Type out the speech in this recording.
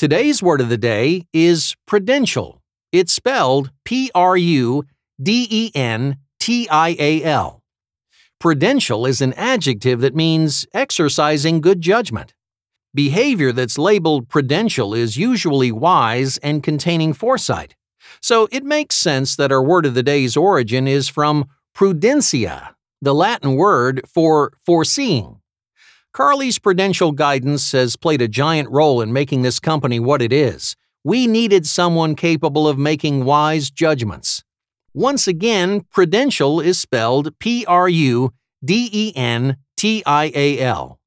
Today's word of the day is prudential. It's spelled P R U D E N T I A L. Prudential is an adjective that means exercising good judgment. Behavior that's labeled prudential is usually wise and containing foresight. So it makes sense that our word of the day's origin is from prudentia, the Latin word for foreseeing. Carly's prudential guidance has played a giant role in making this company what it is. We needed someone capable of making wise judgments. Once again, prudential is spelled P R U D E N T I A L.